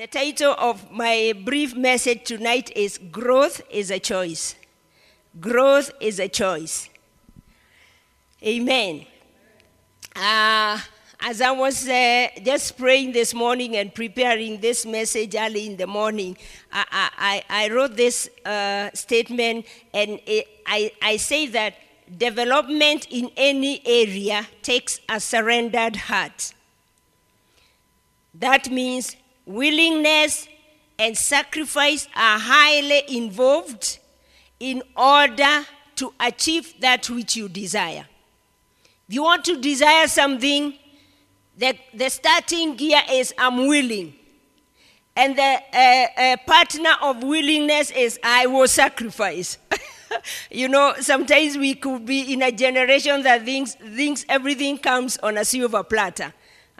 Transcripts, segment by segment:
The title of my brief message tonight is Growth is a Choice. Growth is a choice. Amen. Uh, as I was uh, just praying this morning and preparing this message early in the morning, I, I, I wrote this uh, statement and it, I, I say that development in any area takes a surrendered heart. That means willingness and sacrifice are highly involved in order to achieve that which you desire. If you want to desire something, the, the starting gear is I'm willing. And the uh, uh, partner of willingness is I will sacrifice. you know, sometimes we could be in a generation that thinks, thinks everything comes on a silver platter.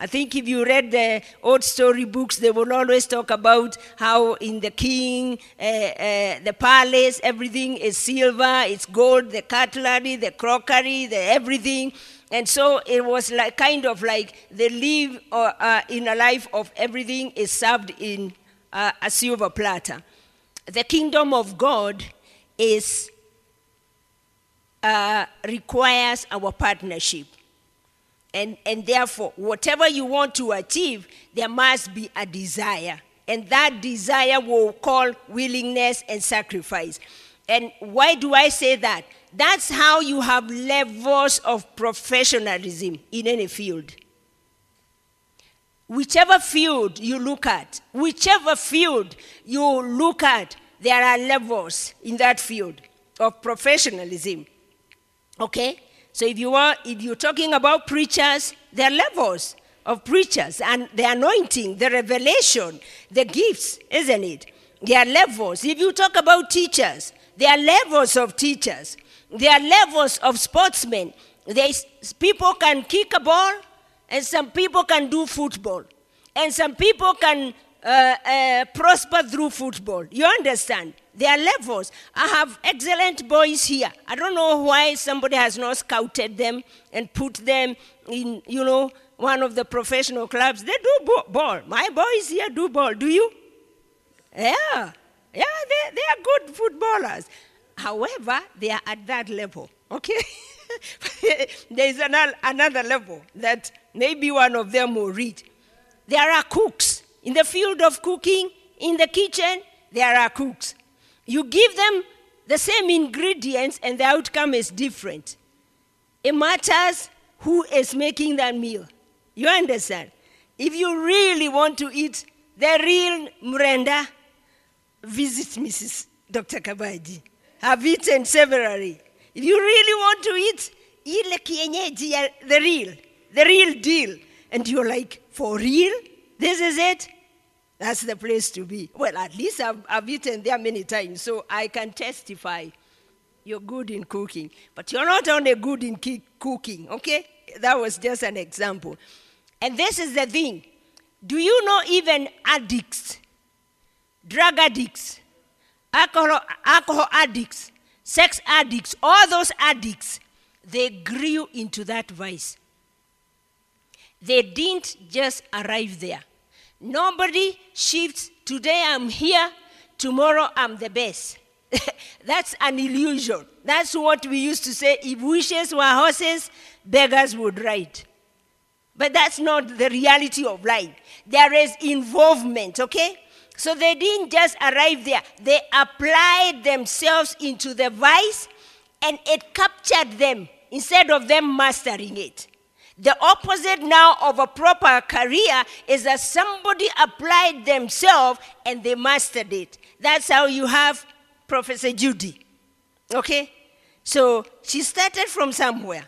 I think if you read the old story books, they will always talk about how in the king, uh, uh, the palace, everything is silver, it's gold, the cutlery, the crockery, the everything. And so it was like kind of like they live uh, uh, in a life of everything is served in uh, a silver platter. The kingdom of God is uh, requires our partnership. And, and therefore, whatever you want to achieve, there must be a desire. And that desire will call willingness and sacrifice. And why do I say that? That's how you have levels of professionalism in any field. Whichever field you look at, whichever field you look at, there are levels in that field of professionalism. Okay? So if you are if you're talking about preachers, there are levels of preachers and the anointing, the revelation, the gifts, isn't it? There are levels. If you talk about teachers, there are levels of teachers. There are levels of sportsmen. There's, people can kick a ball, and some people can do football, and some people can uh, uh, prosper through football. You understand? There are levels. I have excellent boys here. I don't know why somebody has not scouted them and put them in, you know, one of the professional clubs. They do ball. My boys here do ball. Do you? Yeah. Yeah, they, they are good footballers. However, they are at that level, okay? there is another, another level that maybe one of them will reach. There are cooks. In the field of cooking, in the kitchen, there are cooks. You give them the same ingredients and the outcome is different. It matters who is making that meal. You understand? If you really want to eat the real Mrenda, visit Mrs. Dr. Kabaji. I've eaten severally. If you really want to eat ile kienyeji, uh, the real, the real deal, and you're like, for real? This is it? That's the place to be. Well, at least I've, I've eaten there many times, so I can testify. You're good in cooking. But you're not only good in ki- cooking, okay? That was just an example. And this is the thing. Do you know even addicts, drug addicts, alcohol, alcohol addicts, sex addicts, all those addicts, they grew into that vice. They didn't just arrive there. Nobody shifts. Today I'm here, tomorrow I'm the best. That's an illusion. That's what we used to say if wishes were horses, beggars would ride. But that's not the reality of life. There is involvement, okay? So they didn't just arrive there, they applied themselves into the vice and it captured them instead of them mastering it. The opposite now of a proper career is that somebody applied themselves and they mastered it. That's how you have Professor Judy. Okay? So she started from somewhere.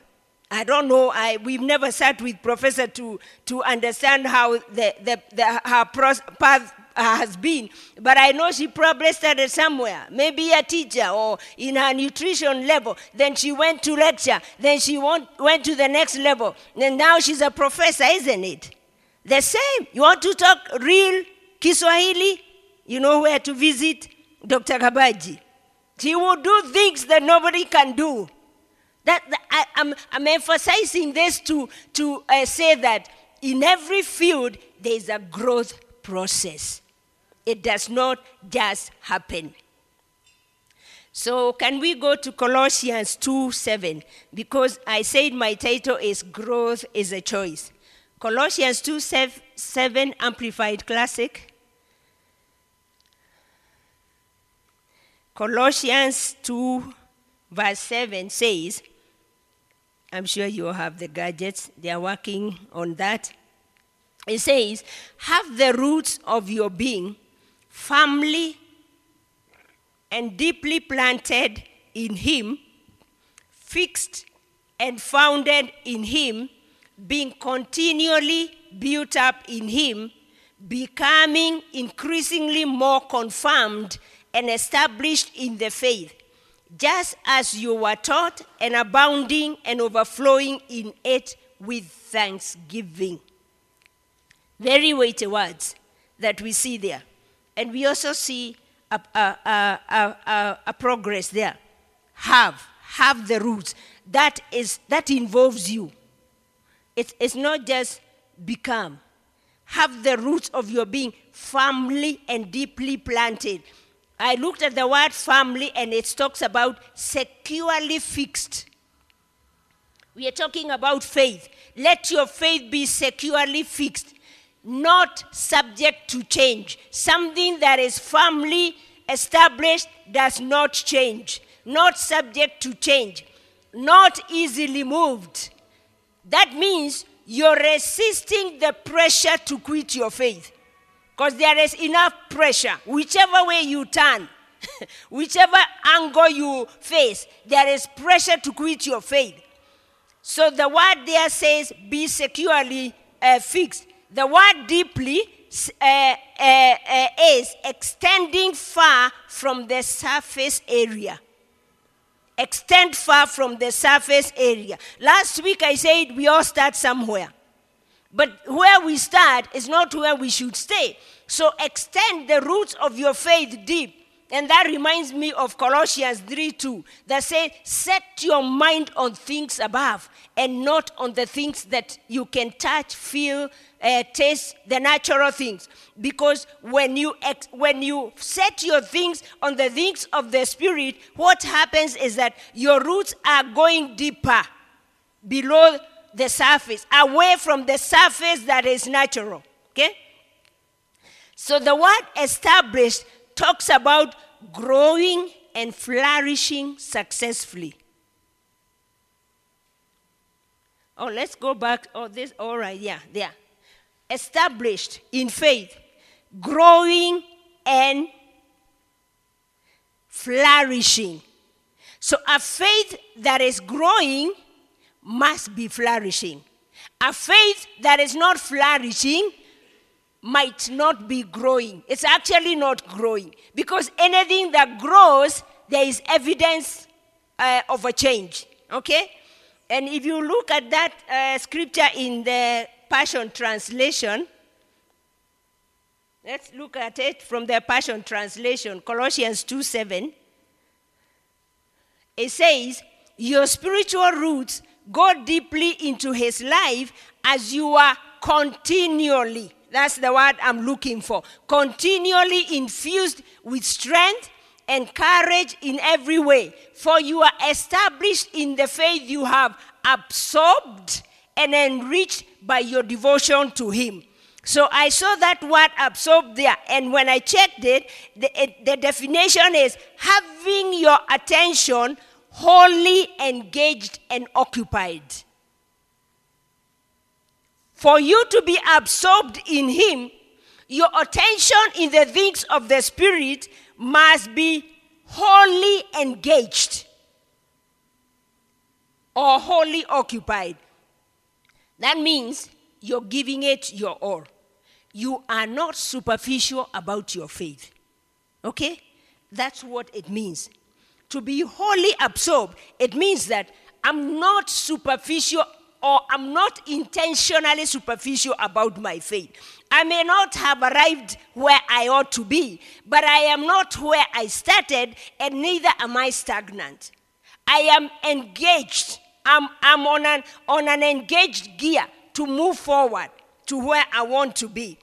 I don't know. I, we've never sat with Professor to, to understand how the, the, the, her pros, has been. But I know she probably started somewhere, maybe a teacher or in her nutrition level. Then she went to lecture. Then she went, went to the next level. And now she's a professor, isn't it? The same. You want to talk real Kiswahili? You know where to visit? Dr. Kabaji. She will do things that nobody can do. That, that I, am I'm, I'm emphasizing this to, to uh, say that in every field there is a growth process. It does not just happen. So, can we go to Colossians 2 7? Because I said my title is Growth is a Choice. Colossians 2 7, Amplified Classic. Colossians 2, verse 7 says, I'm sure you have the gadgets, they are working on that. It says, Have the roots of your being firmly and deeply planted in Him, fixed and founded in Him, being continually built up in Him, becoming increasingly more confirmed and established in the faith, just as you were taught, and abounding and overflowing in it with thanksgiving. Very weighty words that we see there. And we also see a, a, a, a, progress there. Have, have the roots. That, is, that involves you. It's, it's not just become. Have the roots of your being firmly and deeply planted. I looked at the word family and it talks about securely fixed. We are talking about faith. Let your faith be securely fixed, not subject to change. Something that is firmly established does not change, not subject to change, not easily moved. That means you're resisting the pressure to quit your faith. Because there is enough pressure. Whichever way you turn, whichever angle you face, there is pressure to quit your faith. So the word there says, be securely uh, fixed. The word deeply uh, uh, uh, is extending far from the surface area. Extend far from the surface area. Last week I said we all start somewhere. But where we start is not where we should stay. So extend the roots of your faith deep. And that reminds me of Colossians 3 2 that says, Set your mind on things above and not on the things that you can touch, feel, uh, taste, the natural things. Because when you, ex- when you set your things on the things of the Spirit, what happens is that your roots are going deeper below the surface, away from the surface that is natural. Okay? So the word established talks about growing and flourishing successfully. Oh, let's go back. Oh, this, all right, yeah, there. Established in faith, growing and flourishing. So a faith that is growing must be flourishing. A faith that is not flourishing might not be growing. It's actually not growing because anything that grows, there is evidence uh, of a change. Okay? And if you look at that uh, scripture in the Passion Translation, let's look at it from the Passion Translation, Colossians 2 7. It says, Your spiritual roots go deeply into his life as you are continually, that's the word I'm looking for, continually infused with strength and courage in every way. For you are established in the faith you have absorbed and enriched by your devotion to him. So I saw that word absorbed there, and when I checked it, the, it, the definition is having your attention wholly engaged and occupied. For you to be absorbed in Him, your attention in the things of the Spirit must be wholly engaged or wholly occupied. That means you're giving it your all. You are not superficial about your faith. Okay? That's what it means to be wholly absorbed, it means that I'm not superficial or I'm not intentionally superficial about my faith. I may not have arrived where I ought to be, but I am not where I started, and neither am I stagnant. I am engaged. I'm, I'm on, an, on an engaged gear to move forward to where I want to be.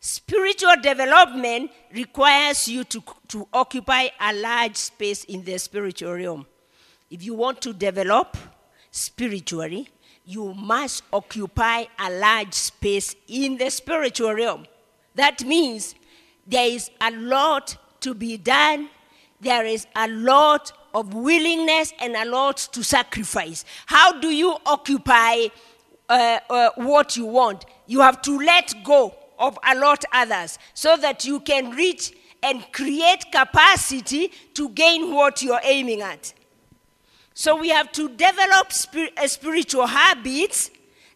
Spiritual development requires you to, to occupy a large space in the spiritual realm. If you want to develop spiritually, you must occupy a large space in the spiritual realm. That means there is a lot to be done, there is a lot of willingness and a lot to sacrifice. How do you occupy uh, uh, what you want? You have to let go of a lot others so that you can reach and create capacity to gain what you're aiming at. So we have to develop uh, spiritual habits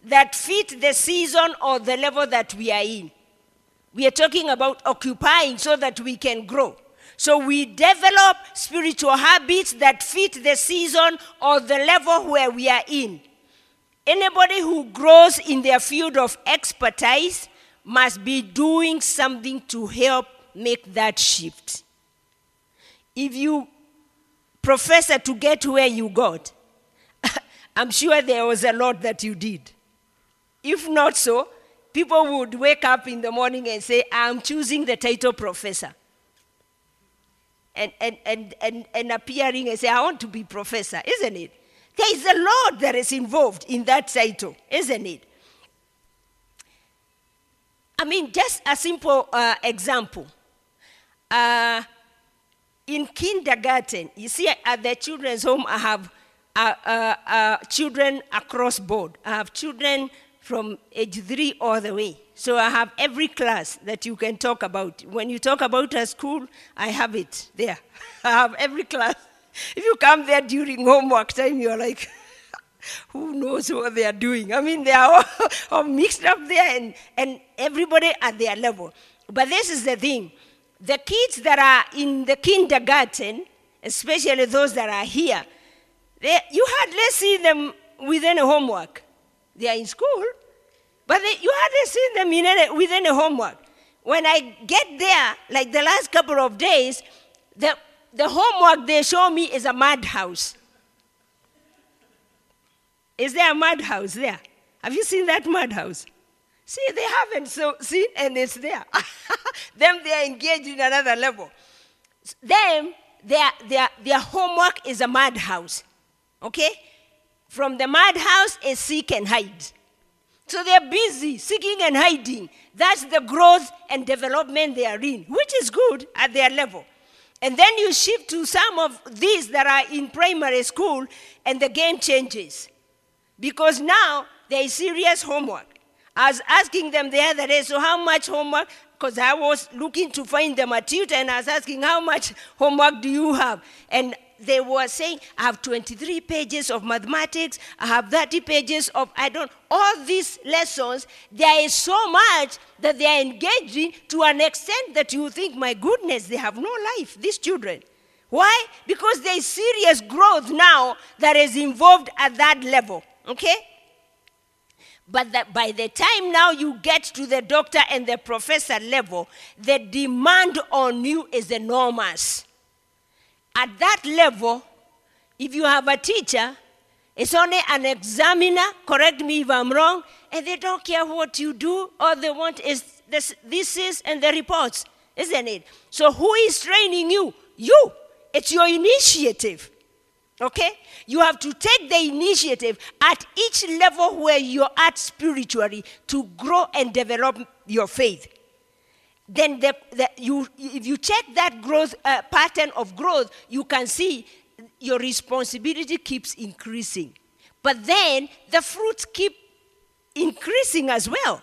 that fit the season or the level that we are in. We are talking about occupying so that we can grow. So we develop spiritual habits that fit the season or the level where we are in. Anybody who grows in their field of expertise must be doing something to help make that shift. If you professor to get where you got, I'm sure there was a lot that you did. If not so, people would wake up in the morning and say, I'm choosing the title professor. And, and, and, and, and appearing and say, I want to be professor, isn't it? There is a lot that is involved in that title, isn't it? I mean, just a simple uh, example. Uh, in kindergarten, you see, at the children's home, I have uh, uh, uh, children across board. I have children from age three all the way. So I have every class that you can talk about. When you talk about a school, I have it there. I have every class. If you come there during homework time, you're like, who knows what they are doing? I mean, they are all, all mixed up there and, and everybody at their level. But this is the thing the kids that are in the kindergarten, especially those that are here, they, you hardly see them within a homework. They are in school, but they, you hardly see them in any, within a homework. When I get there, like the last couple of days, the, the homework they show me is a madhouse. Is there a madhouse there? Have you seen that madhouse? See, they haven't so seen, and it's there. them, they are engaged in another level. Them, their, their, their homework is a madhouse. Okay? From the madhouse is seek and hide. So they're busy seeking and hiding. That's the growth and development they are in, which is good at their level. And then you shift to some of these that are in primary school, and the game changes. Because now there is serious homework. I was asking them the other day, so how much homework? Because I was looking to find them a tutor, and I was asking, how much homework do you have? And they were saying, I have 23 pages of mathematics, I have 30 pages of, I don't, all these lessons, there is so much that they are engaging to an extent that you think, my goodness, they have no life, these children. Why? Because there is serious growth now that is involved at that level, okay? But that by the time now you get to the doctor and the professor level, the demand on you is enormous. At that level, if you have a teacher, it's only an examiner, correct me if I'm wrong, and they don't care what you do. All they want is this, this is and the reports, isn't it? So who is training you? You. It's your initiative. Okay? You have to take the initiative at each level where you're at spiritually to grow and develop your faith. Then, the, the, you, if you check that growth uh, pattern of growth, you can see your responsibility keeps increasing. But then the fruits keep increasing as well.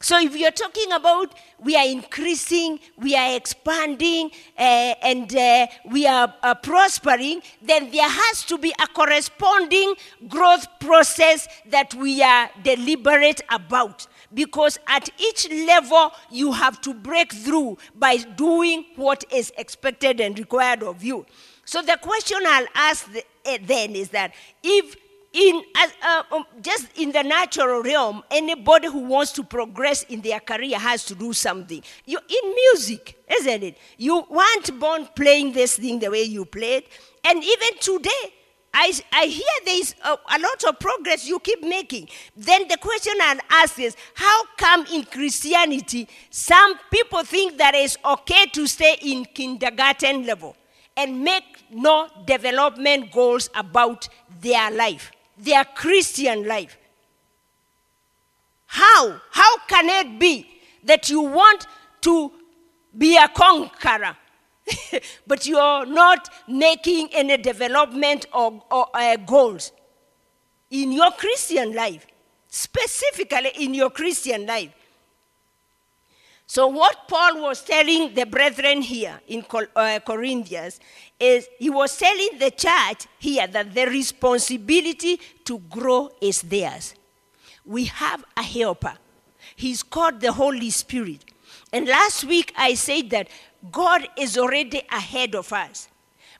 So if you're talking about we are increasing, we are expanding, uh, and uh, we are uh, prospering, then there has to be a corresponding growth process that we are deliberate about. Because at each level, you have to break through by doing what is expected and required of you. So the question I'll ask the, eh, then is that if in uh, um, just in the natural realm, anybody who wants to progress in their career has to do something. You in music, isn't it? You weren't born playing this thing the way you played, and even today, I, I hear there is a, a lot of progress you keep making. Then the question I ask is how come in Christianity some people think that it's okay to stay in kindergarten level and make no development goals about their life, their Christian life? How? How can it be that you want to be a conqueror? but you're not making any development or, or uh, goals in your Christian life, specifically in your Christian life. So, what Paul was telling the brethren here in uh, Corinthians is he was telling the church here that the responsibility to grow is theirs. We have a helper, he's called the Holy Spirit. And last week I said that God is already ahead of us.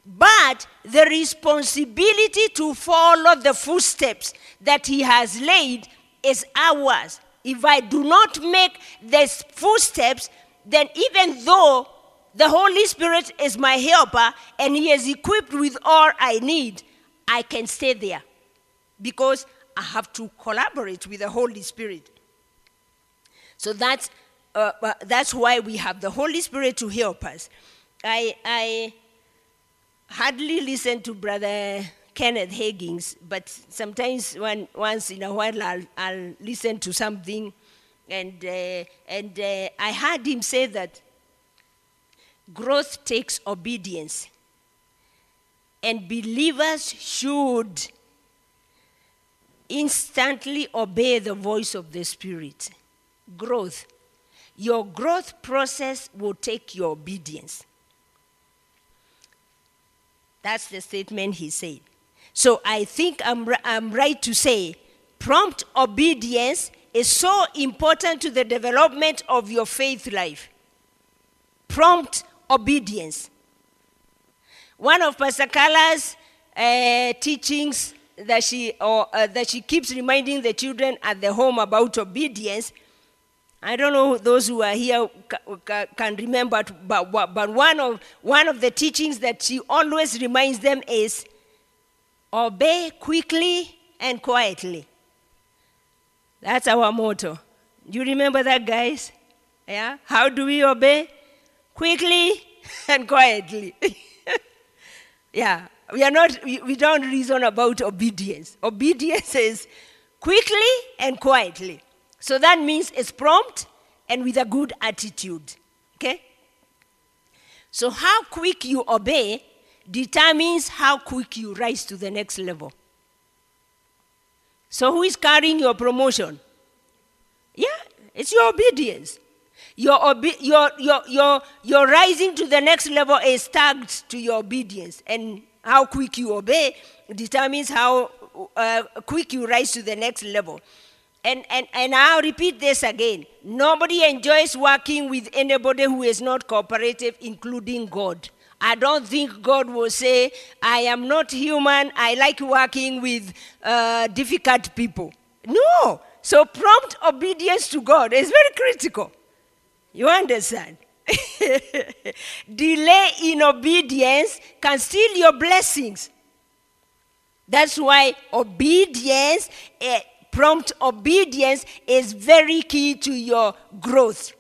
But the responsibility to follow the footsteps that He has laid is ours. If I do not make these footsteps, then even though the Holy Spirit is my helper and He is equipped with all I need, I can stay there because I have to collaborate with the Holy Spirit. So that's uh, uh, that's why we have the Holy Spirit to help us. I, I hardly listen to Brother Kenneth Hagin, but sometimes when, once in a while I'll, I'll listen to something. And, uh, and uh, I heard him say that growth takes obedience. And believers should instantly obey the voice of the Spirit. Growth your growth process will take your obedience. That's the statement he said. So I think I'm, I'm right to say prompt obedience is so important to the development of your faith life. Prompt obedience. One of Pastor Carla's uh, teachings that she, or, uh, that she keeps reminding the children at the home about obedience I don't know those who are here can remember, but, one, of, one of the teachings that she always reminds them is obey quickly and quietly. That's our motto. Do you remember that, guys? Yeah? How do we obey? Quickly and quietly. yeah. We are not, we don't reason about obedience. Obedience is quickly and quietly. So that means it's prompt and with a good attitude. Okay? So, how quick you obey determines how quick you rise to the next level. So, who is carrying your promotion? Yeah, it's your obedience. Your, obe- your, your, your, your rising to the next level is tagged to your obedience. And how quick you obey determines how uh, quick you rise to the next level. And, and, and I'll repeat this again. Nobody enjoys working with anybody who is not cooperative, including God. I don't think God will say, I am not human, I like working with uh, difficult people. No. So prompt obedience to God is very critical. You understand? Delay in obedience can steal your blessings. That's why obedience eh, prompt obedience is very key to your growth.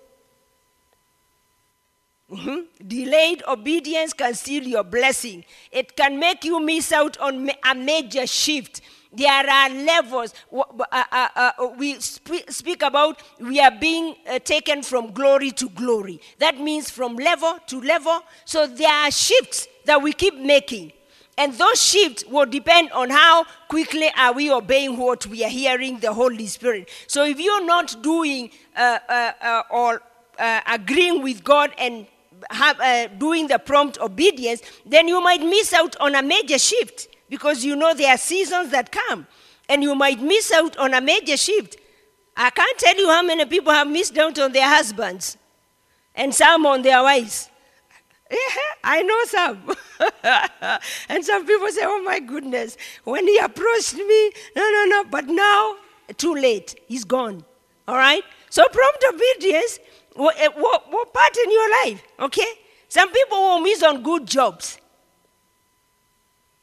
Mm-hmm. Delayed obedience can steal your blessing. It can make you miss out on a major shift. There are levels. Uh, uh, uh, we speak about we are being taken from glory to glory. That means from level to level. So there are shifts that we keep making. And those shifts will depend on how quickly are we obeying what we are hearing the Holy Spirit. So if you're not doing uh, uh, uh, or uh, agreeing with God and have, uh, doing the prompt obedience, then you might miss out on a major shift because you know there are seasons that come. And you might miss out on a major shift. I can't tell you how many people have missed out on their husbands and some on their wives. Yeah, I know some. and some people say, oh my goodness, when he approached me, no, no, no, but now, too late, he's gone. All right? So prompt obedience, eh, what, what part in your life, okay? Some people will miss on good jobs.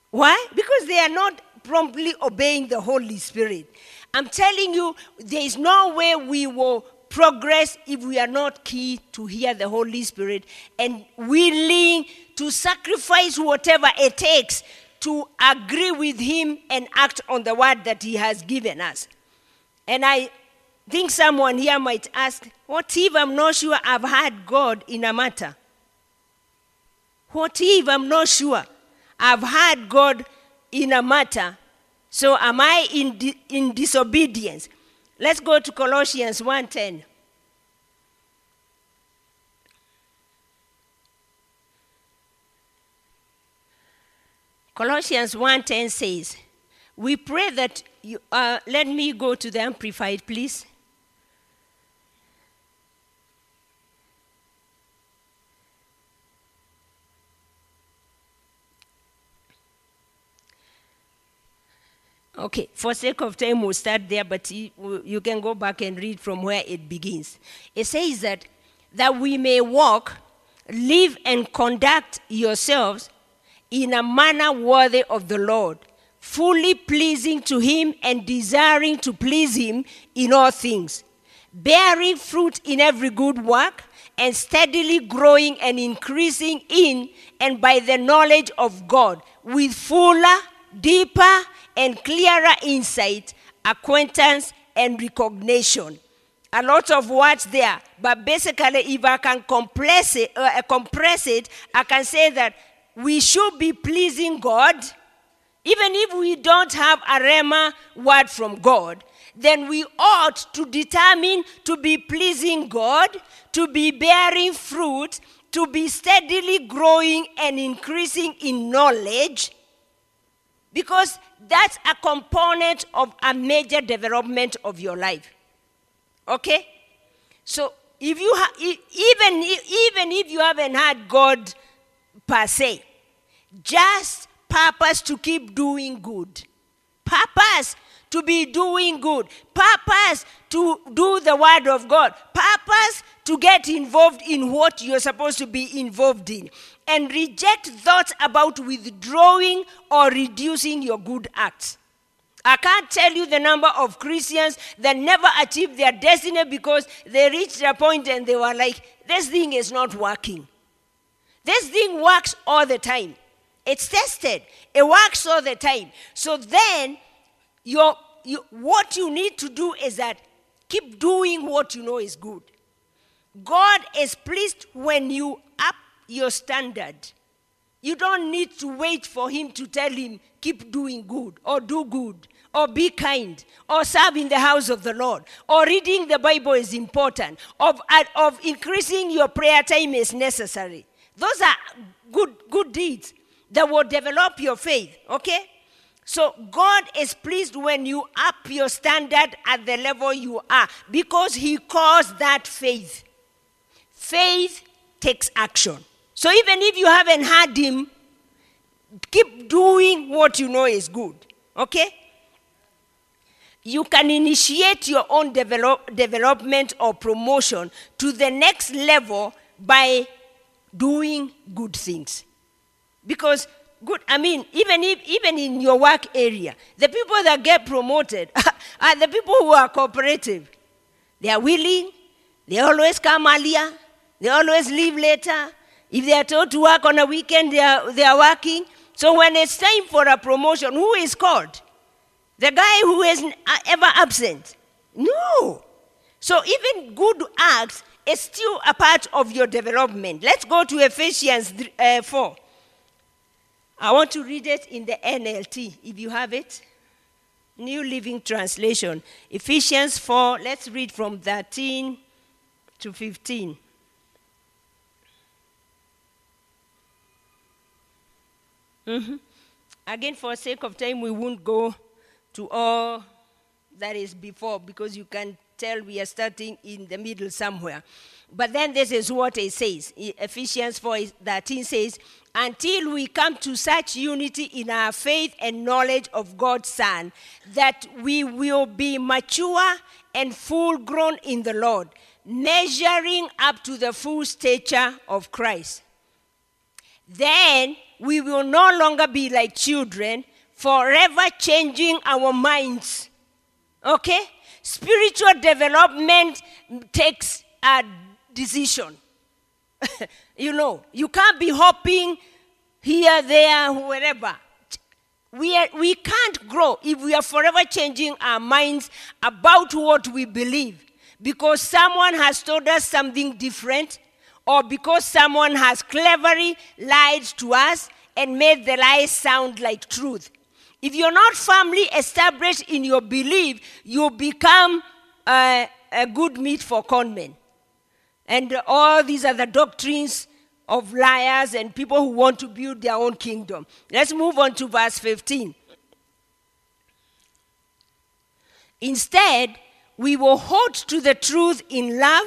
Why? Because they are not promptly obeying the Holy Spirit. I'm telling you, there is no way we will progress if we are not key to hear the Holy Spirit and willing to sacrifice whatever it takes to agree with Him and act on the word that He has given us. And I think someone here might ask, What if I'm not sure I've heard God in a matter? What if I'm not sure I've heard God in a matter? So am I in, di- in disobedience? Let's go to Colossians 1:10. Colossians 1:10 says, "We pray that you uh, let me go to the amplified, please. Okay, for sake of time, we'll start there, but you, can go back and read from where it begins. It says that that we may walk, live, and conduct yourselves in a manner worthy of the Lord, fully pleasing to Him and desiring to please Him in all things, bearing fruit in every good work, and steadily growing and increasing in and by the knowledge of God, with fuller, deeper, and clearer insight, acquaintance, and recognition. A lot of words there, but basically, if I can compress it, uh, compress it, I can say that we should be pleasing God, even if we don't have a Rhema word from God, then we ought to determine to be pleasing God, to be bearing fruit, to be steadily growing and increasing in knowledge, because that's a component of a major development of your life. Okay? So if you ha- even, even if you haven't had God per se. Just purpose to keep doing good. Purpose to be doing good. Purpose to do the word of God. Purpose to get involved in what you're supposed to be involved in. And reject thoughts about withdrawing or reducing your good acts. I can't tell you the number of Christians that never achieved their destiny because they reached a point and they were like, this thing is not working. This thing works all the time. It's tested. It works all the time. So then, your, you, what you need to do is that keep doing what you know is good. God is pleased when you up your standard. You don't need to wait for Him to tell Him, keep doing good or do good or be kind, or serve in the house of the Lord, or reading the Bible is important, of, of increasing your prayer time is necessary. Those are good, good deeds that will develop your faith, okay? So God is pleased when you up your standard at the level you are because He calls that faith. Faith takes action. So even if you haven't had Him, keep doing what you know is good, okay? You can initiate your own develop, development or promotion to the next level by doing good things. Because good, I mean, even if even in your work area, the people that get promoted are the people who are cooperative. They are willing, they always come earlier, they always leave later. If they are told to work on a weekend, they are, they are working. So when it's time for a promotion, who is called? The guy who is ever absent? No. So even good acts is still a part of your development. Let's go to Ephesians uh, 4. I want to read it in the NLT, if you have it. New Living Translation. Ephesians 4, let's read from 13 to 15. Mm-hmm. Again, for sake of time, we won't go to all that is before because you can tell we are starting in the middle somewhere. But then this is what it says. Ephesians 4 13 says, Until we come to such unity in our faith and knowledge of God's Son, that we will be mature and full grown in the Lord, measuring up to the full stature of Christ. Then we will no longer be like children, forever changing our minds. Okay? Spiritual development takes a decision. you know, you can't be hopping here, there, wherever. We, are, we can't grow if we are forever changing our minds about what we believe because someone has told us something different or because someone has cleverly lied to us and made the lie sound like truth. If you're not firmly established in your belief, you become uh, a good meat for conmen. And all these are the doctrines of liars and people who want to build their own kingdom. Let's move on to verse 15. Instead, we will hold to the truth in love,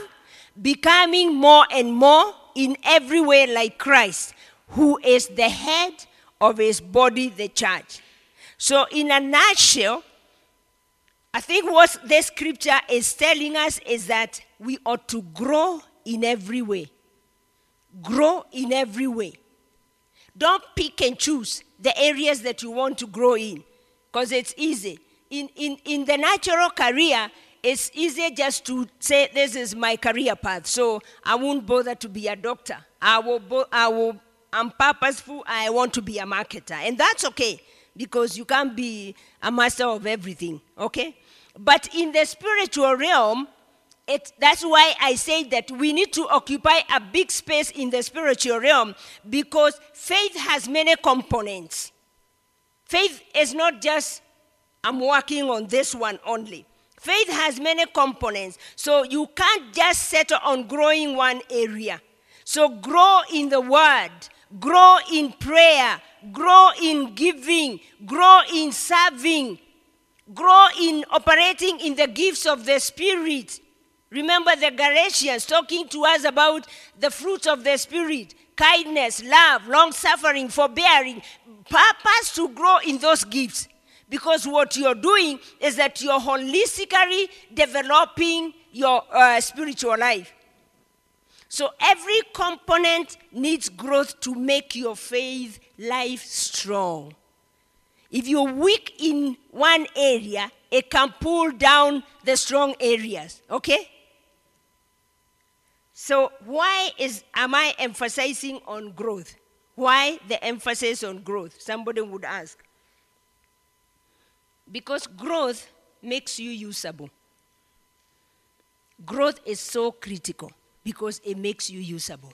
becoming more and more in every way like Christ, who is the head of his body, the church. So, in a nutshell, I think what this scripture is telling us is that we ought to grow in every way. Grow in every way. Don't pick and choose the areas that you want to grow in because it's easy. In, in, in the natural career, it's easier just to say, This is my career path, so I won't bother to be a doctor. I will, bo- I will, I'm purposeful, I want to be a marketer. And that's okay because you can't be a master of everything, okay? But in the spiritual realm, it, that's why I say that we need to occupy a big space in the spiritual realm because faith has many components. Faith is not just, I'm working on this one only. Faith has many components. So you can't just settle on growing one area. So grow in the word, grow in prayer, grow in giving, grow in serving, grow in operating in the gifts of the Spirit. Remember the Galatians talking to us about the fruits of the Spirit kindness, love, long suffering, forbearing, purpose to grow in those gifts. Because what you're doing is that you're holistically developing your uh, spiritual life. So every component needs growth to make your faith life strong. If you're weak in one area, it can pull down the strong areas, okay? So why is am I emphasizing on growth? Why the emphasis on growth? Somebody would ask. Because growth makes you usable. Growth is so critical because it makes you usable.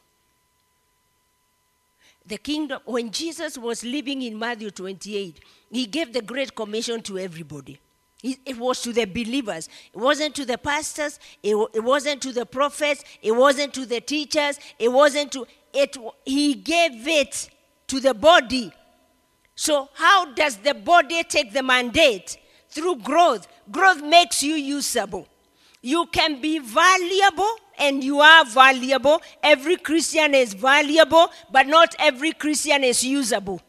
The kingdom, when Jesus was living in Matthew 28, he gave the Great Commission to everybody. It was to the believers. It wasn't to the pastors. It, it wasn't to the prophets. It wasn't to the teachers. It wasn't to it. He gave it to the body. So how does the body take the mandate? Through growth. Growth makes you usable. You can be valuable and you are valuable. Every Christian is valuable, but not every Christian is usable.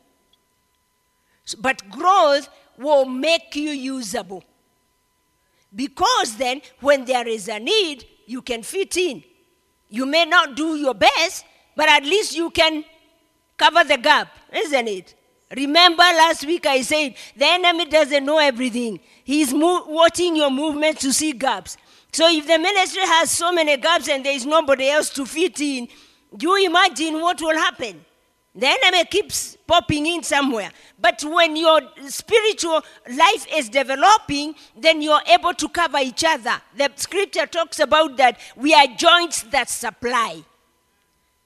But growth will make you usable. Because then, when there is a need, you can fit in. You may not do your best, but at least you can cover the gap, isn't it? Remember last week I said the enemy doesn't know everything. He's mo- watching your movement to see gaps. So if the ministry has so many gaps and there is nobody else to fit in, you imagine what will happen. The enemy keeps popping in somewhere. But when your spiritual life is developing, then you're able to cover each other. The scripture talks about that we are joints that supply.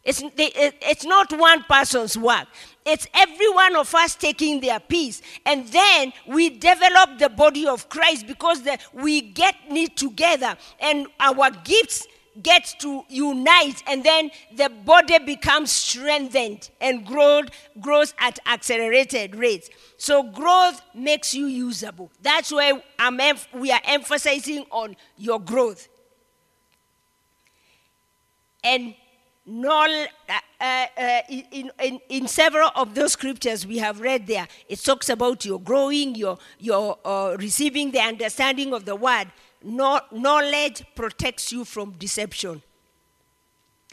It's, it's not one person's work. It's every one of us taking their piece. And then we develop the body of Christ because the, we get knit together and our gifts get to unite and then the body becomes strengthened and growth grows at accelerated rates. So growth makes you usable. That's why we are emphasizing on your growth. And uh, uh, uh, in, in, in, several of those scriptures we have read there, it talks about your growing, your, your uh, receiving the understanding of the word. No, knowledge protects you from deception.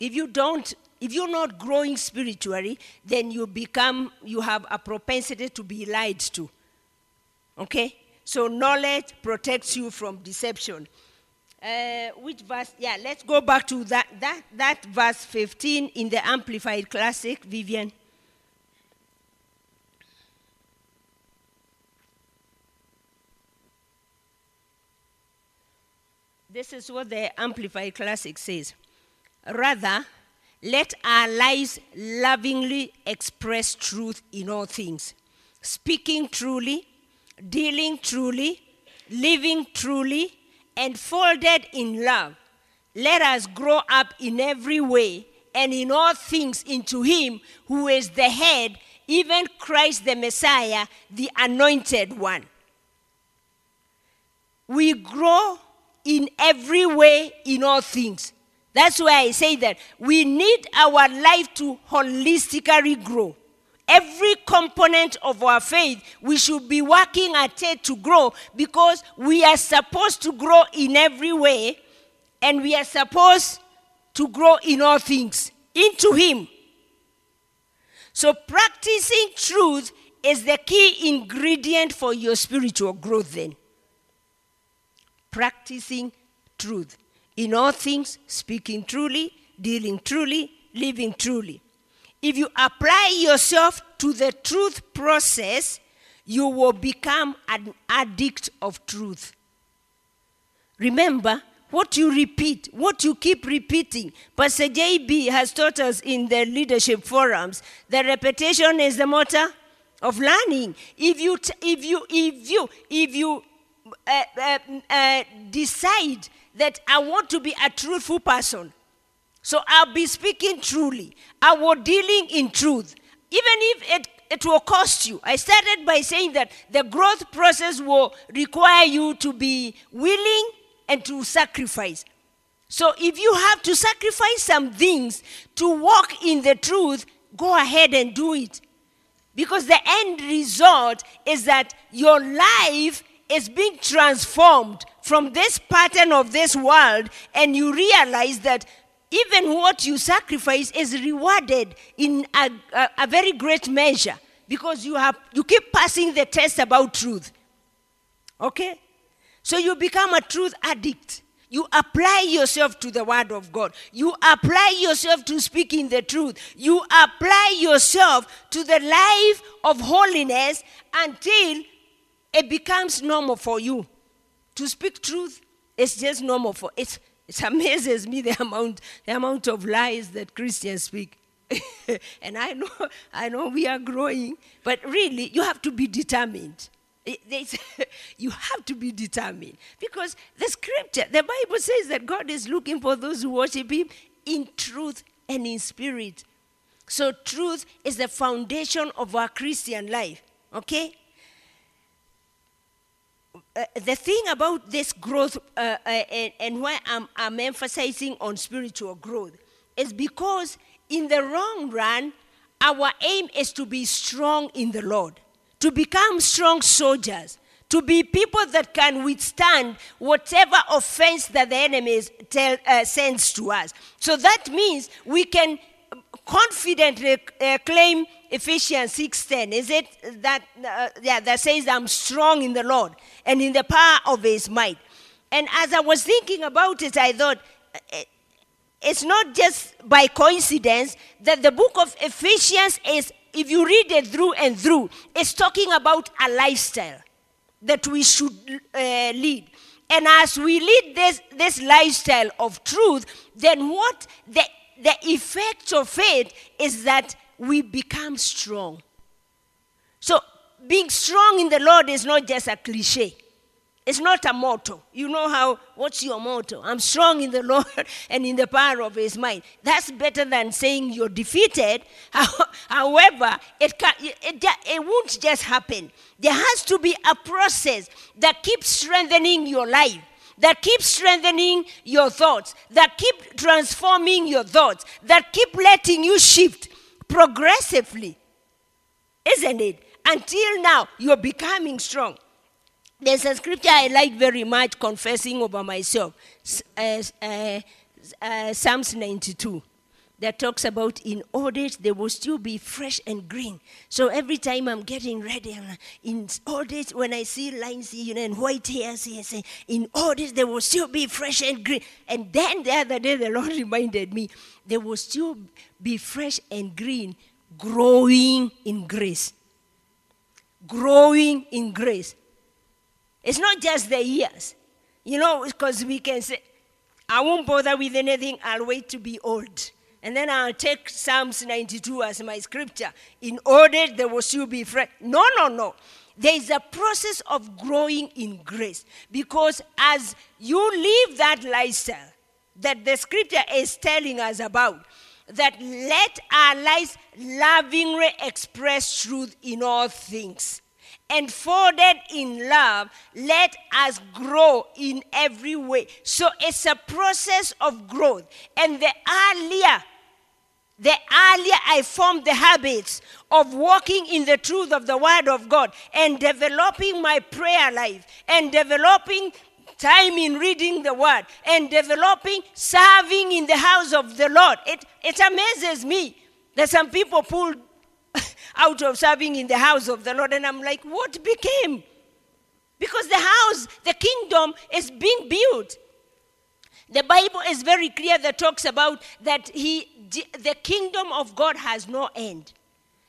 If you don't, if you're not growing spiritually, then you become, you have a propensity to be lied to. Okay? So knowledge protects you from deception. Uh, which verse? Yeah, let's go back to that, that, that verse 15 in the Amplified Classic, Vivian. This is what the Amplified Classic says. Rather, let our lives lovingly express truth in all things, speaking truly, dealing truly, living truly, and folded in love. Let us grow up in every way and in all things into Him who is the head, even Christ the Messiah, the anointed one. We grow in every way in all things. That's why I say that we need our life to holistically grow. Every component of our faith, we should be working at it to grow because we are supposed to grow in every way and we are supposed to grow in all things into Him. So, practicing truth is the key ingredient for your spiritual growth, then. Practicing truth. In all things, speaking truly, dealing truly, living truly. If you apply yourself to the truth process, you will become an addict of truth. Remember, what you repeat, what you keep repeating. Pastor JB has taught us in the leadership forums that repetition is the motor of learning. If you, t- if you, if you, if you uh, uh, uh, decide that I want to be a truthful person, so I'll be speaking truly, I will dealing in truth, even if it it will cost you. I started by saying that the growth process will require you to be willing and to sacrifice. So if you have to sacrifice some things to walk in the truth, go ahead and do it. Because the end result is that your life is being transformed from this pattern of this world, and you realize that even what you sacrifice is rewarded in a, a, a very great measure because you, have, you keep passing the test about truth. Okay? So you become a truth addict. You apply yourself to the Word of God. You apply yourself to speaking the truth. You apply yourself to the life of holiness until it becomes normal for you. To speak truth is just normal for it's it amazes me the amount the amount of lies that Christians speak. and I know I know we are growing, but really you have to be determined. you have to be determined because the scripture, the Bible says that God is looking for those who worship Him in truth and in spirit. So, truth is the foundation of our Christian life, okay? Uh, the thing about this growth uh, uh, and, and, why I'm, I'm emphasizing on spiritual growth is because in the long run, our aim is to be strong in the Lord, to become strong soldiers, to be people that can withstand whatever offense that the enemy tell, uh, sends to us. So that means we can confidently uh, claim Ephesians 6:10. Is it that uh, yeah that says I'm strong in the Lord and in the power of his might. And as I was thinking about it I thought uh, it's not just by coincidence that the book of Ephesians is if you read it through and through it's talking about a lifestyle that we should uh, lead. And as we lead this, this lifestyle of truth, then what the, the effect of it is that we become strong. So, being strong in the Lord is not just a cliche. It's not a motto. You know how, what's your motto? I'm strong in the Lord and in the power of his might. That's better than saying you're defeated. However, it, can, it, it, it won't just happen. There has to be a process that keeps strengthening your life that keep strengthening your thoughts, that keep transforming your thoughts, that keep letting you shift progressively. Isn't it? Until now, you're becoming strong. There's a scripture I like very much, confessing over myself uh, uh, uh, Psalms 92. That talks about in audit they will still be fresh and green. So every time I'm getting ready, I'm like, in audit when I see lines here, you know, and white hairs here, say in audit they will still be fresh and green. And then the other day the Lord reminded me they will still be fresh and green, growing in grace. Growing in grace. It's not just the years, you know, because we can say, I won't bother with anything, I'll wait to be old. And then I'll take Psalms 92 as my scripture. In order there will still be fresh. No, no, no. There is a process of growing in grace. Because as you live that lifestyle that the scripture is telling us about, that let our lives lovingly express truth in all things and folded in love, let us grow in every way. So it's a process of growth. And the earlier, the earlier I formed the habits of walking in the truth of the Word of God and developing my prayer life and developing time in reading the Word and developing serving in the house of the Lord, it, it amazes me that some people pulled out of serving in the house of the Lord. And I'm like, what became? Because the house, the kingdom is being built. The Bible is very clear that talks about that he, the kingdom of God has no end.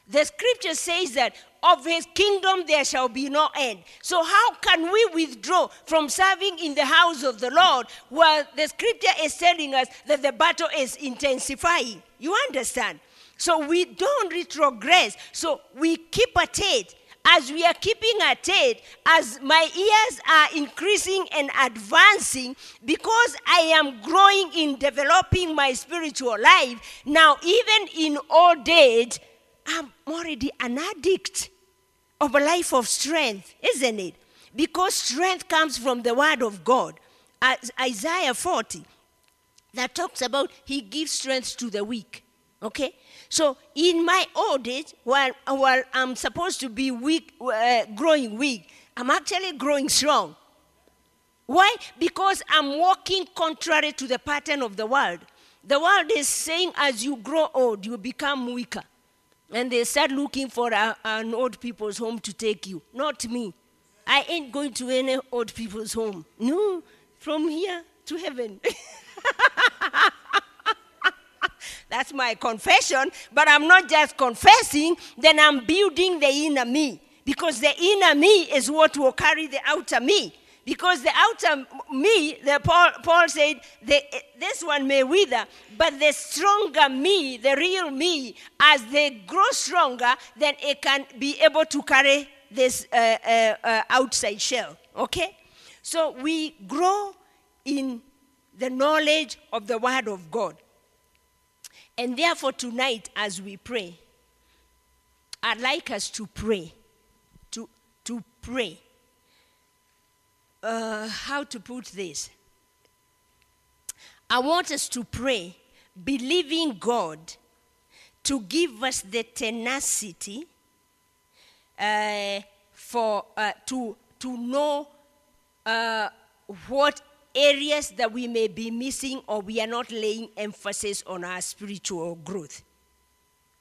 The scripture says that of his kingdom there shall be no end. So, how can we withdraw from serving in the house of the Lord while the scripture is telling us that the battle is intensifying? You understand? So we don't retrogress. So we keep at it. As we are keeping at it, as my ears are increasing and advancing, because I am growing in developing my spiritual life, now even in old age, I'm already an addict of a life of strength, isn't it? Because strength comes from the word of God. As Isaiah 40, that talks about he gives strength to the weak. Okay? So in my old age, while, while I'm supposed to be weak, uh, growing weak, I'm actually growing strong. Why? Because I'm walking contrary to the pattern of the world. The world is saying as you grow old, you become weaker. And they start looking for a, an old people's home to take you. Not me. I ain't going to any old people's home. No, from here to heaven. That's my confession. But I'm not just confessing, then I'm building the inner me. Because the inner me is what will carry the outer me. Because the outer me, the Paul, Paul said, the, this one may wither, but the stronger me, the real me, as they grow stronger, then it can be able to carry this uh, uh, uh, outside shell. Okay? So we grow in the knowledge of the Word of God. And therefore, tonight, as we pray, I'd like us to pray. To, to pray. Uh, how to put this? I want us to pray, believing God to give us the tenacity uh, for uh, to to know uh, what areas that we may be missing or we are not laying emphasis on our spiritual growth.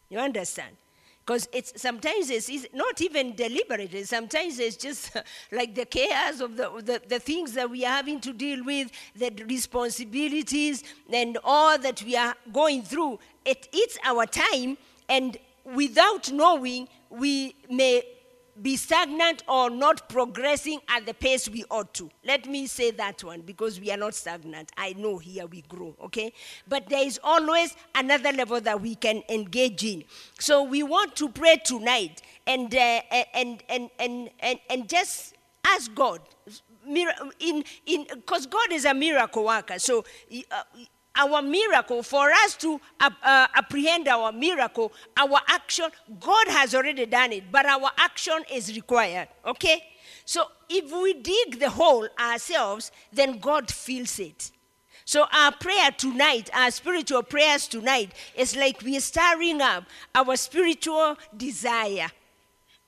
You understand? Because it's sometimes it's, it's, not even deliberate. Sometimes it's just like the chaos of the, the, the things that we are having to deal with, the responsibilities, and all that we are going through. It our time, and without knowing, we may be stagnant or not progressing at the pace we ought to. Let me say that one because we are not stagnant. I know here we grow, okay? But there is always another level that we can engage in. So we want to pray tonight and, uh, and, and, and, and, and just ask God in in because God is a miracle worker. So uh, our miracle, for us to uh, uh, apprehend our miracle, our action, God has already done it, but our action is required. Okay? So if we dig the hole ourselves, then God fills it. So our prayer tonight, our spiritual prayers tonight, is like we are stirring up our spiritual desire.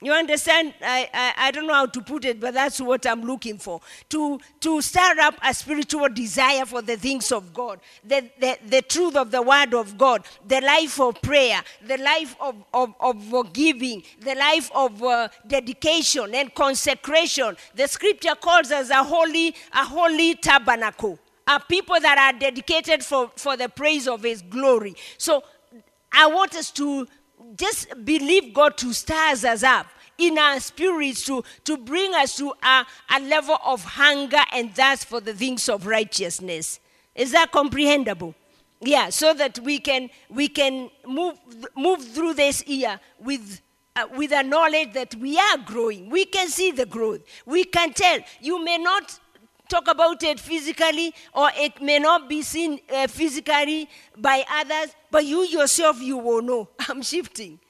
You understand? I, I, I don't know how to put it, but that's what I'm looking for. To, to stir up a spiritual desire for the things of God, the, the, the truth of the Word of God, the life of prayer, the life of, of, of giving, the life of uh, dedication and consecration. The scripture calls us a holy, a holy tabernacle, a people that are dedicated for, for the praise of His glory. So I want us to just believe God to stir us up in our spirits to, to bring us to a, a level of hunger and thirst for the things of righteousness. Is that comprehensible? Yeah, so that we can we can move move through this year with uh, with a knowledge that we are growing. We can see the growth. We can tell. You may not talk about it physically or it may not be seen uh, physically by others, but you yourself you will know. I'm shifting.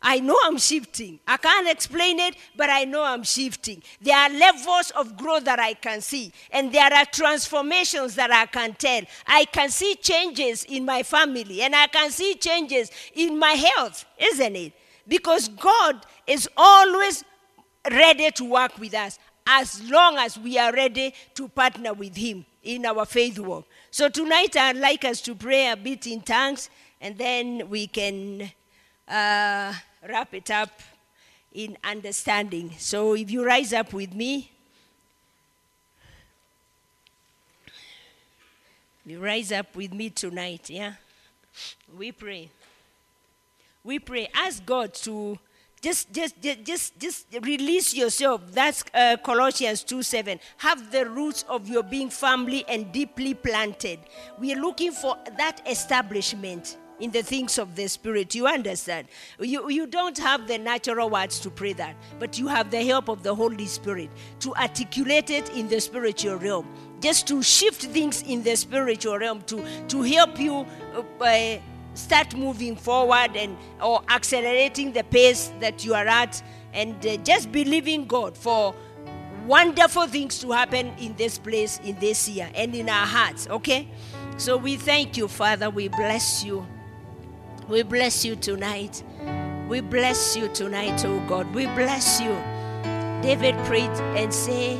I know I'm shifting. I can't explain it, but I know I'm shifting. There are levels of growth that I can see, and there are transformations that I can tell. I can see changes in my family, and I can see changes in my health, isn't it? Because God is always ready to work with us as long as we are ready to partner with Him in our faith walk. So tonight, I'd like us to pray a bit in tongues, and then we can. Uh, wrap it up in understanding. So if you rise up with me, you rise up with me tonight, yeah? We pray. We pray. Ask God to just just just just release yourself that's uh, colossians 2 7 have the roots of your being firmly and deeply planted we are looking for that establishment in the things of the Spirit. You understand? You, you don't have the natural words to pray that, but you have the help of the Holy Spirit to articulate it in the spiritual realm. Just to shift things in the spiritual realm to, to help you uh, start moving forward and or accelerating the pace that you are at and uh, just believing God for wonderful things to happen in this place in this year and in our hearts okay so we thank you father we bless you we bless you tonight. We bless you tonight, oh God. We bless you. David prayed and say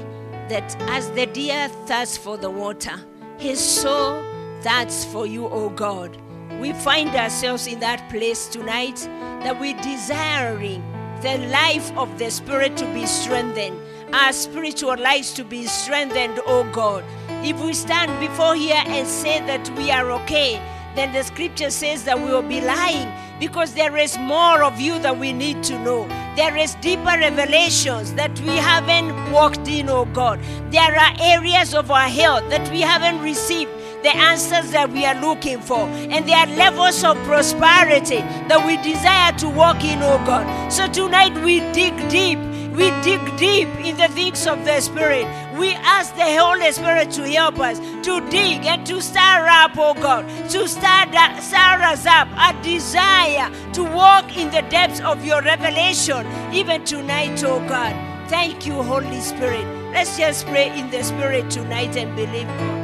that as the deer thirsts for the water, his soul thirsts for you, oh God. We find ourselves in that place tonight that we're desiring the life of the Spirit to be strengthened, our spiritual lives to be strengthened, oh God. If we stand before here and say that we are okay, then the scripture says that we will be lying because there is more of you that we need to know. There is deeper revelations that we haven't walked in, oh God. There are areas of our health that we haven't received the answers that we are looking for. And there are levels of prosperity that we desire to walk in, oh God. So tonight we dig deep we dig deep in the things of the Spirit. We ask the Holy Spirit to help us to dig and to stir up, oh God, to stir, stir us up a desire to walk in the depths of your revelation, even tonight, oh God. Thank you, Holy Spirit. Let's just pray in the Spirit tonight and believe God.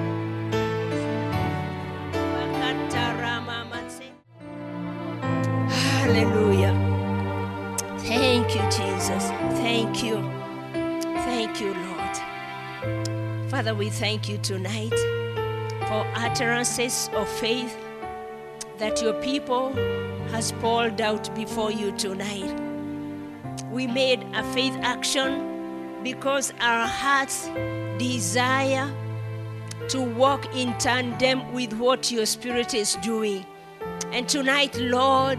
Hallelujah. Thank you, Jesus. Thank you. Thank you, Lord. Father, we thank you tonight for utterances of faith that your people has poured out before you tonight. We made a faith action because our hearts desire to walk in tandem with what your spirit is doing. And tonight, Lord,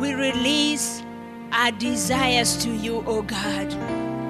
we release our desires to you, O oh God,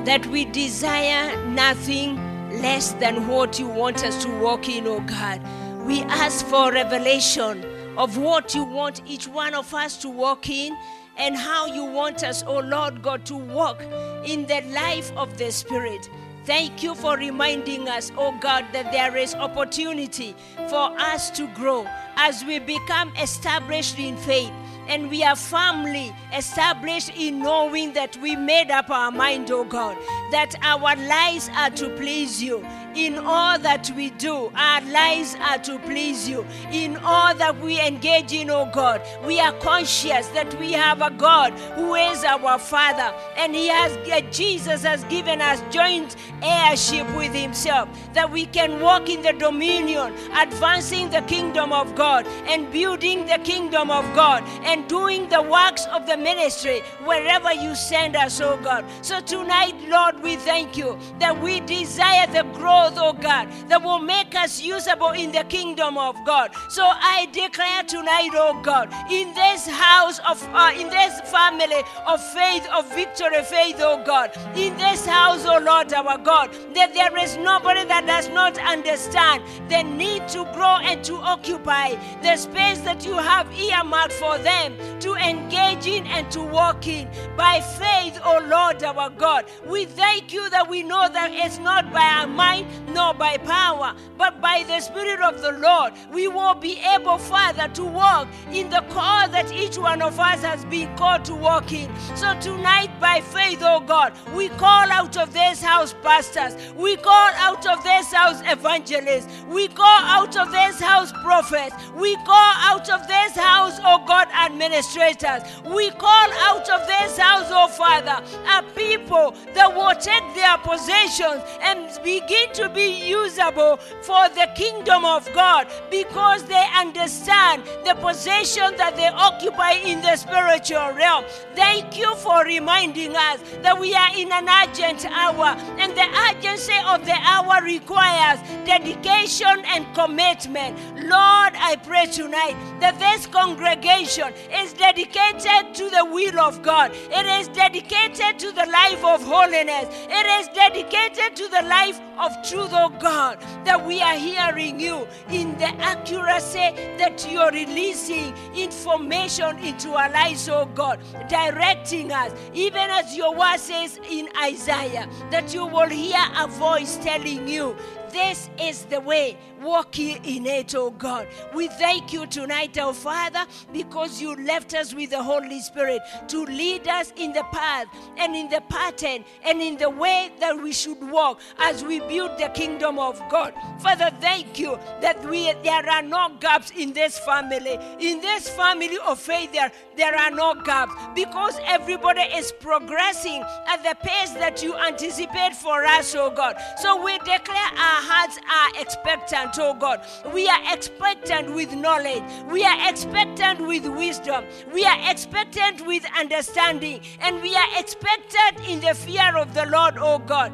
that we desire nothing less than what you want us to walk in, oh God. We ask for revelation of what you want each one of us to walk in and how you want us, oh Lord God, to walk in the life of the Spirit. Thank you for reminding us, oh God, that there is opportunity for us to grow as we become established in faith and we are firmly established in knowing that we made up our mind, oh God, that our lives are to please you in all that we do, our lives are to please you. In all that we engage in, oh God, we are conscious that we have a God who is our Father, and He has uh, Jesus has given us joint heirship with Himself, that we can walk in the dominion, advancing the kingdom of God and building the kingdom of God and doing the works of the ministry wherever you send us, oh God. So tonight, Lord, we thank you that we desire the growth, oh God, that will make us usable in the kingdom of God. So I declare tonight, oh God, in this house of, uh, in this family of faith, of victory faith, oh God, in this house, oh Lord, our God, that there is nobody that does not understand the need to grow and to occupy the space that you have earmarked for them to engage in and to walk in. By faith, oh Lord, our God, we thank you that we know that it's not by our mind nor by power, but by the Spirit of the Lord, we will be able, Father, to walk in the call that each one of us has been called to walk in. So tonight, by faith, oh God, we call out of this house pastors, we call out of this house evangelists, we call out of this house prophets, we call out of this house, oh God, administrators, we call out of this house, oh Father, a people that will take their possessions and begin to be usable for the kingdom of God because they understand the possession that they occupy in the spiritual realm. Thank you for reminding us that we are in an urgent hour, and the urgency of the hour requires dedication and commitment. Lord, I pray tonight that this congregation is dedicated to the will of God, it is dedicated to the life of holiness, it is dedicated to the life of truth, oh God, that we are hearing you in the accuracy that you're releasing information into our lives, oh God, directing us, even as your word says in Isaiah, that you will hear a voice telling you, this is the way. Walk ye in it, oh God. We thank you tonight, oh Father, because you left us with the Holy Spirit to lead us in the path and in the pattern and in the way that we should walk as we build the kingdom of God. Father, thank you that we there are no gaps in this family. In this family of faith, there, there are no gaps because everybody is progressing at the pace that you anticipate for us, oh God. So we declare our hearts are expectant, oh God. We are expectant with knowledge. We are expectant with wisdom. We are expectant with understanding. And we are expectant in the fear of the Lord, oh God.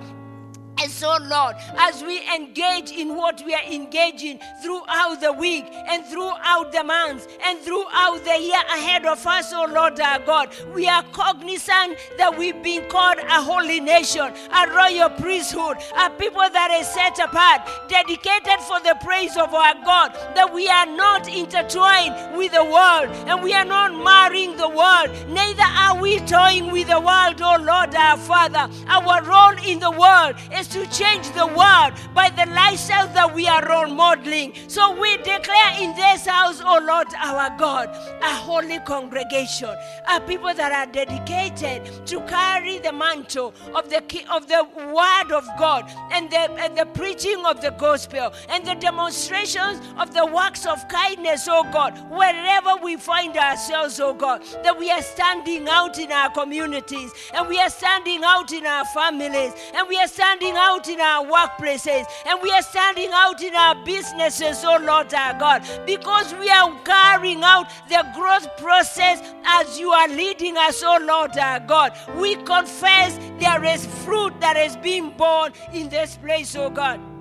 And so, Lord, as we engage in what we are engaging throughout the week and throughout the months and throughout the year ahead of us, oh Lord our God, we are cognizant that we've been called a holy nation, a royal priesthood, a people that is set apart, dedicated for the praise of our God, that we are not intertwined with the world and we are not marrying the world, neither are we toying with the world, oh Lord our Father. Our role in the world is to change the world by the lifestyle that we are role modeling. So we declare in this house, oh Lord our God, a holy congregation, a people that are dedicated to carry the mantle of the of the word of God and the, and the preaching of the gospel and the demonstrations of the works of kindness, oh God, wherever we find ourselves, oh God, that we are standing out in our communities and we are standing out in our families and we are standing out in our workplaces and we are standing out in our businesses, oh Lord our God, because we are carrying out the growth process as you are leading us, oh Lord our God. We confess there is fruit that is being borne in this place, oh God.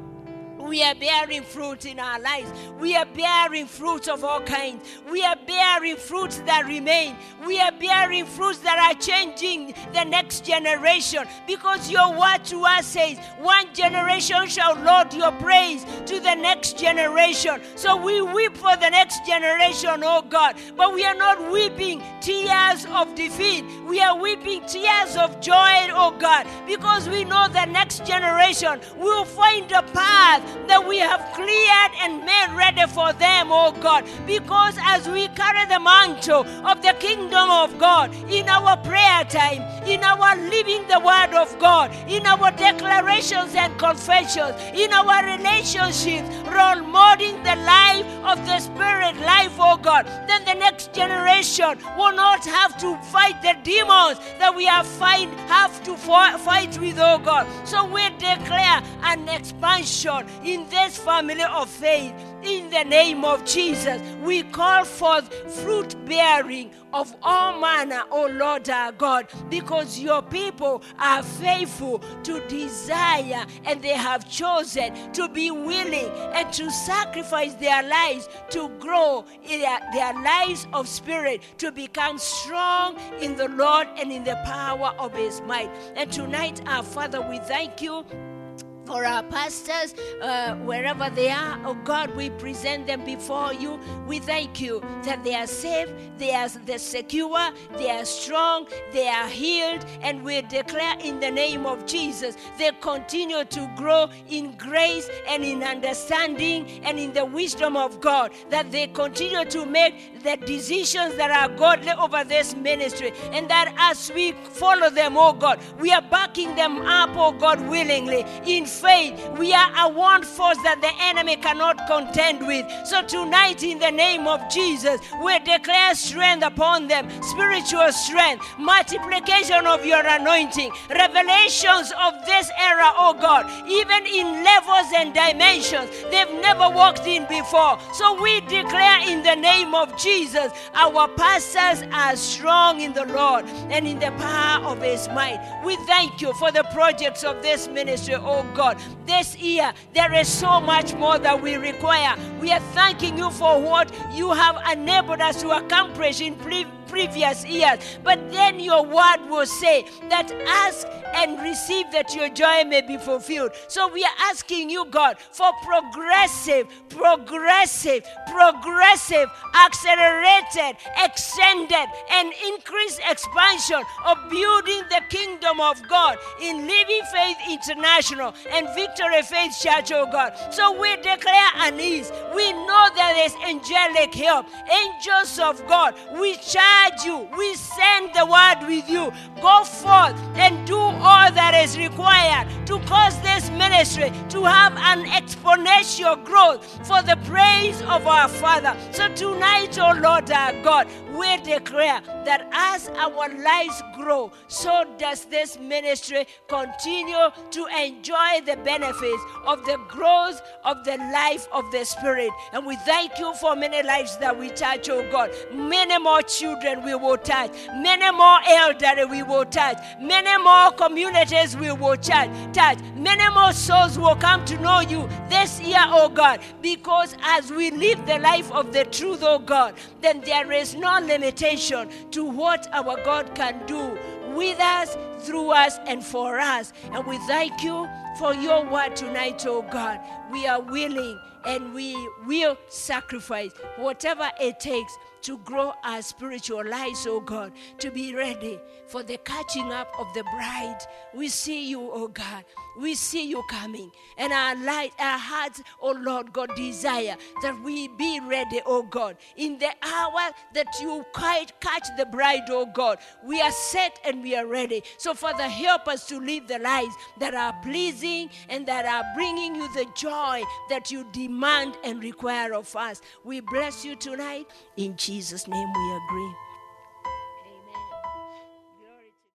We are bearing fruit in our lives. We are bearing fruits of all kinds. We are bearing fruits that remain. We are bearing fruits that are changing the next generation because your word to us says, One generation shall laud your praise to the next generation. So we weep for the next generation, oh God, but we are not weeping tears of defeat. We are weeping tears of joy, oh God, because we know the next generation will find a path that we have cleared and made ready for them, oh God. Because as we carry the mantle of the kingdom of God in our prayer time, in our living the word of God, in our declarations and confessions, in our relationships, role modeling the life of the Spirit life, oh God, then the next generation will not have to fight the demons that we have fight have to fight with, oh God. So we declare an expansion in this family of faith. In the name of Jesus, we call forth fruit bearing of all manner, O Lord our God, because your people are faithful to desire and they have chosen to be willing and to sacrifice their lives to grow in their, their lives of spirit, to become strong in the Lord and in the power of his might. And tonight, our Father, we thank you for our pastors, uh, wherever they are. Oh God, we present them before you. We thank you that they are safe, they are they're secure, they are strong, they are healed, and we declare in the name of Jesus they continue to grow in grace and in understanding and in the wisdom of God. That they continue to make the decisions that are godly over this ministry, and that as we follow them, oh God, we are backing them up, oh God, willingly in faith. We are a one force that the enemy cannot contend with. So tonight, in the name of Jesus, we declare strength upon them, spiritual strength, multiplication of your anointing, revelations of this era, oh God, even in levels and dimensions they've never walked in before. So we declare in the name of Jesus, our pastors are strong in the Lord and in the power of his might. We thank you for the projects of this ministry, oh God. This year, there is so much more that we require. We are thanking you for what you have enabled us to accomplish in pre- previous years. But then your word will say that ask and receive that your joy may be fulfilled. So we are asking you, God, for progressive, progressive, progressive, accelerated, extended, and increased expansion of building the kingdom of God in Living Faith International and Victory Faith Church, oh God. So we declare an ease. We know there is angelic help, angels of God. We charge you, we send the word with you. Go forth and do all that is required to cause this ministry to have an exponential growth for the praise of our Father. So tonight, oh Lord our God, we declare that as our lives grow, so does this ministry continue to enjoy the benefits of the growth of the life of the Spirit. And we thank you for many lives that we touch, oh God. Many more children we will touch, many more elderly we will touch, many more communities we will touch, touch. Many more souls will come to know you this year, oh God, because as we live the life of the truth, oh God, then there is no limitation to what our God can do with us, through us, and for us. And we thank you for your word tonight, oh God. We are willing and we will sacrifice whatever it takes to grow our spiritual lives, oh God, to be ready for the catching up of the bride. We see you, oh God. We see you coming. And our light, our hearts, oh Lord God, desire that we be ready, oh God. In the hour that you quite catch the bride, oh God, we are set and we are ready. So, Father, help us to live the lives that are pleasing and that are bringing you the joy that you demand and require of us. We bless you tonight. In Jesus' name we agree.